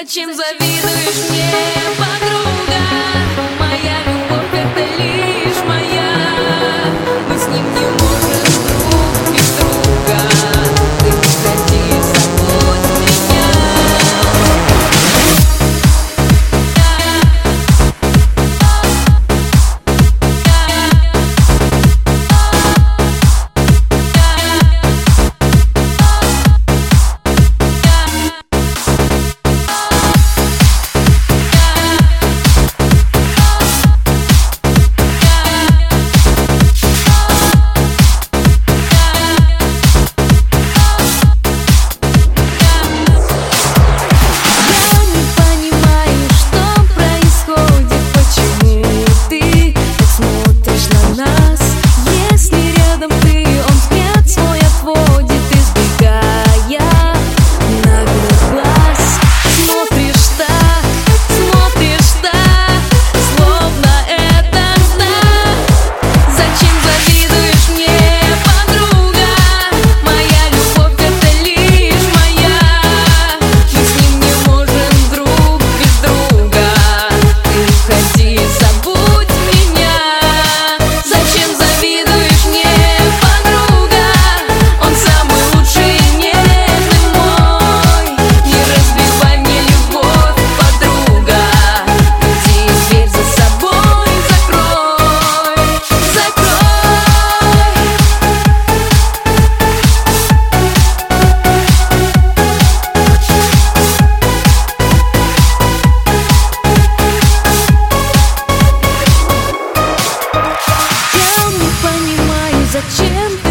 Зачем завидуешь мне? 我全。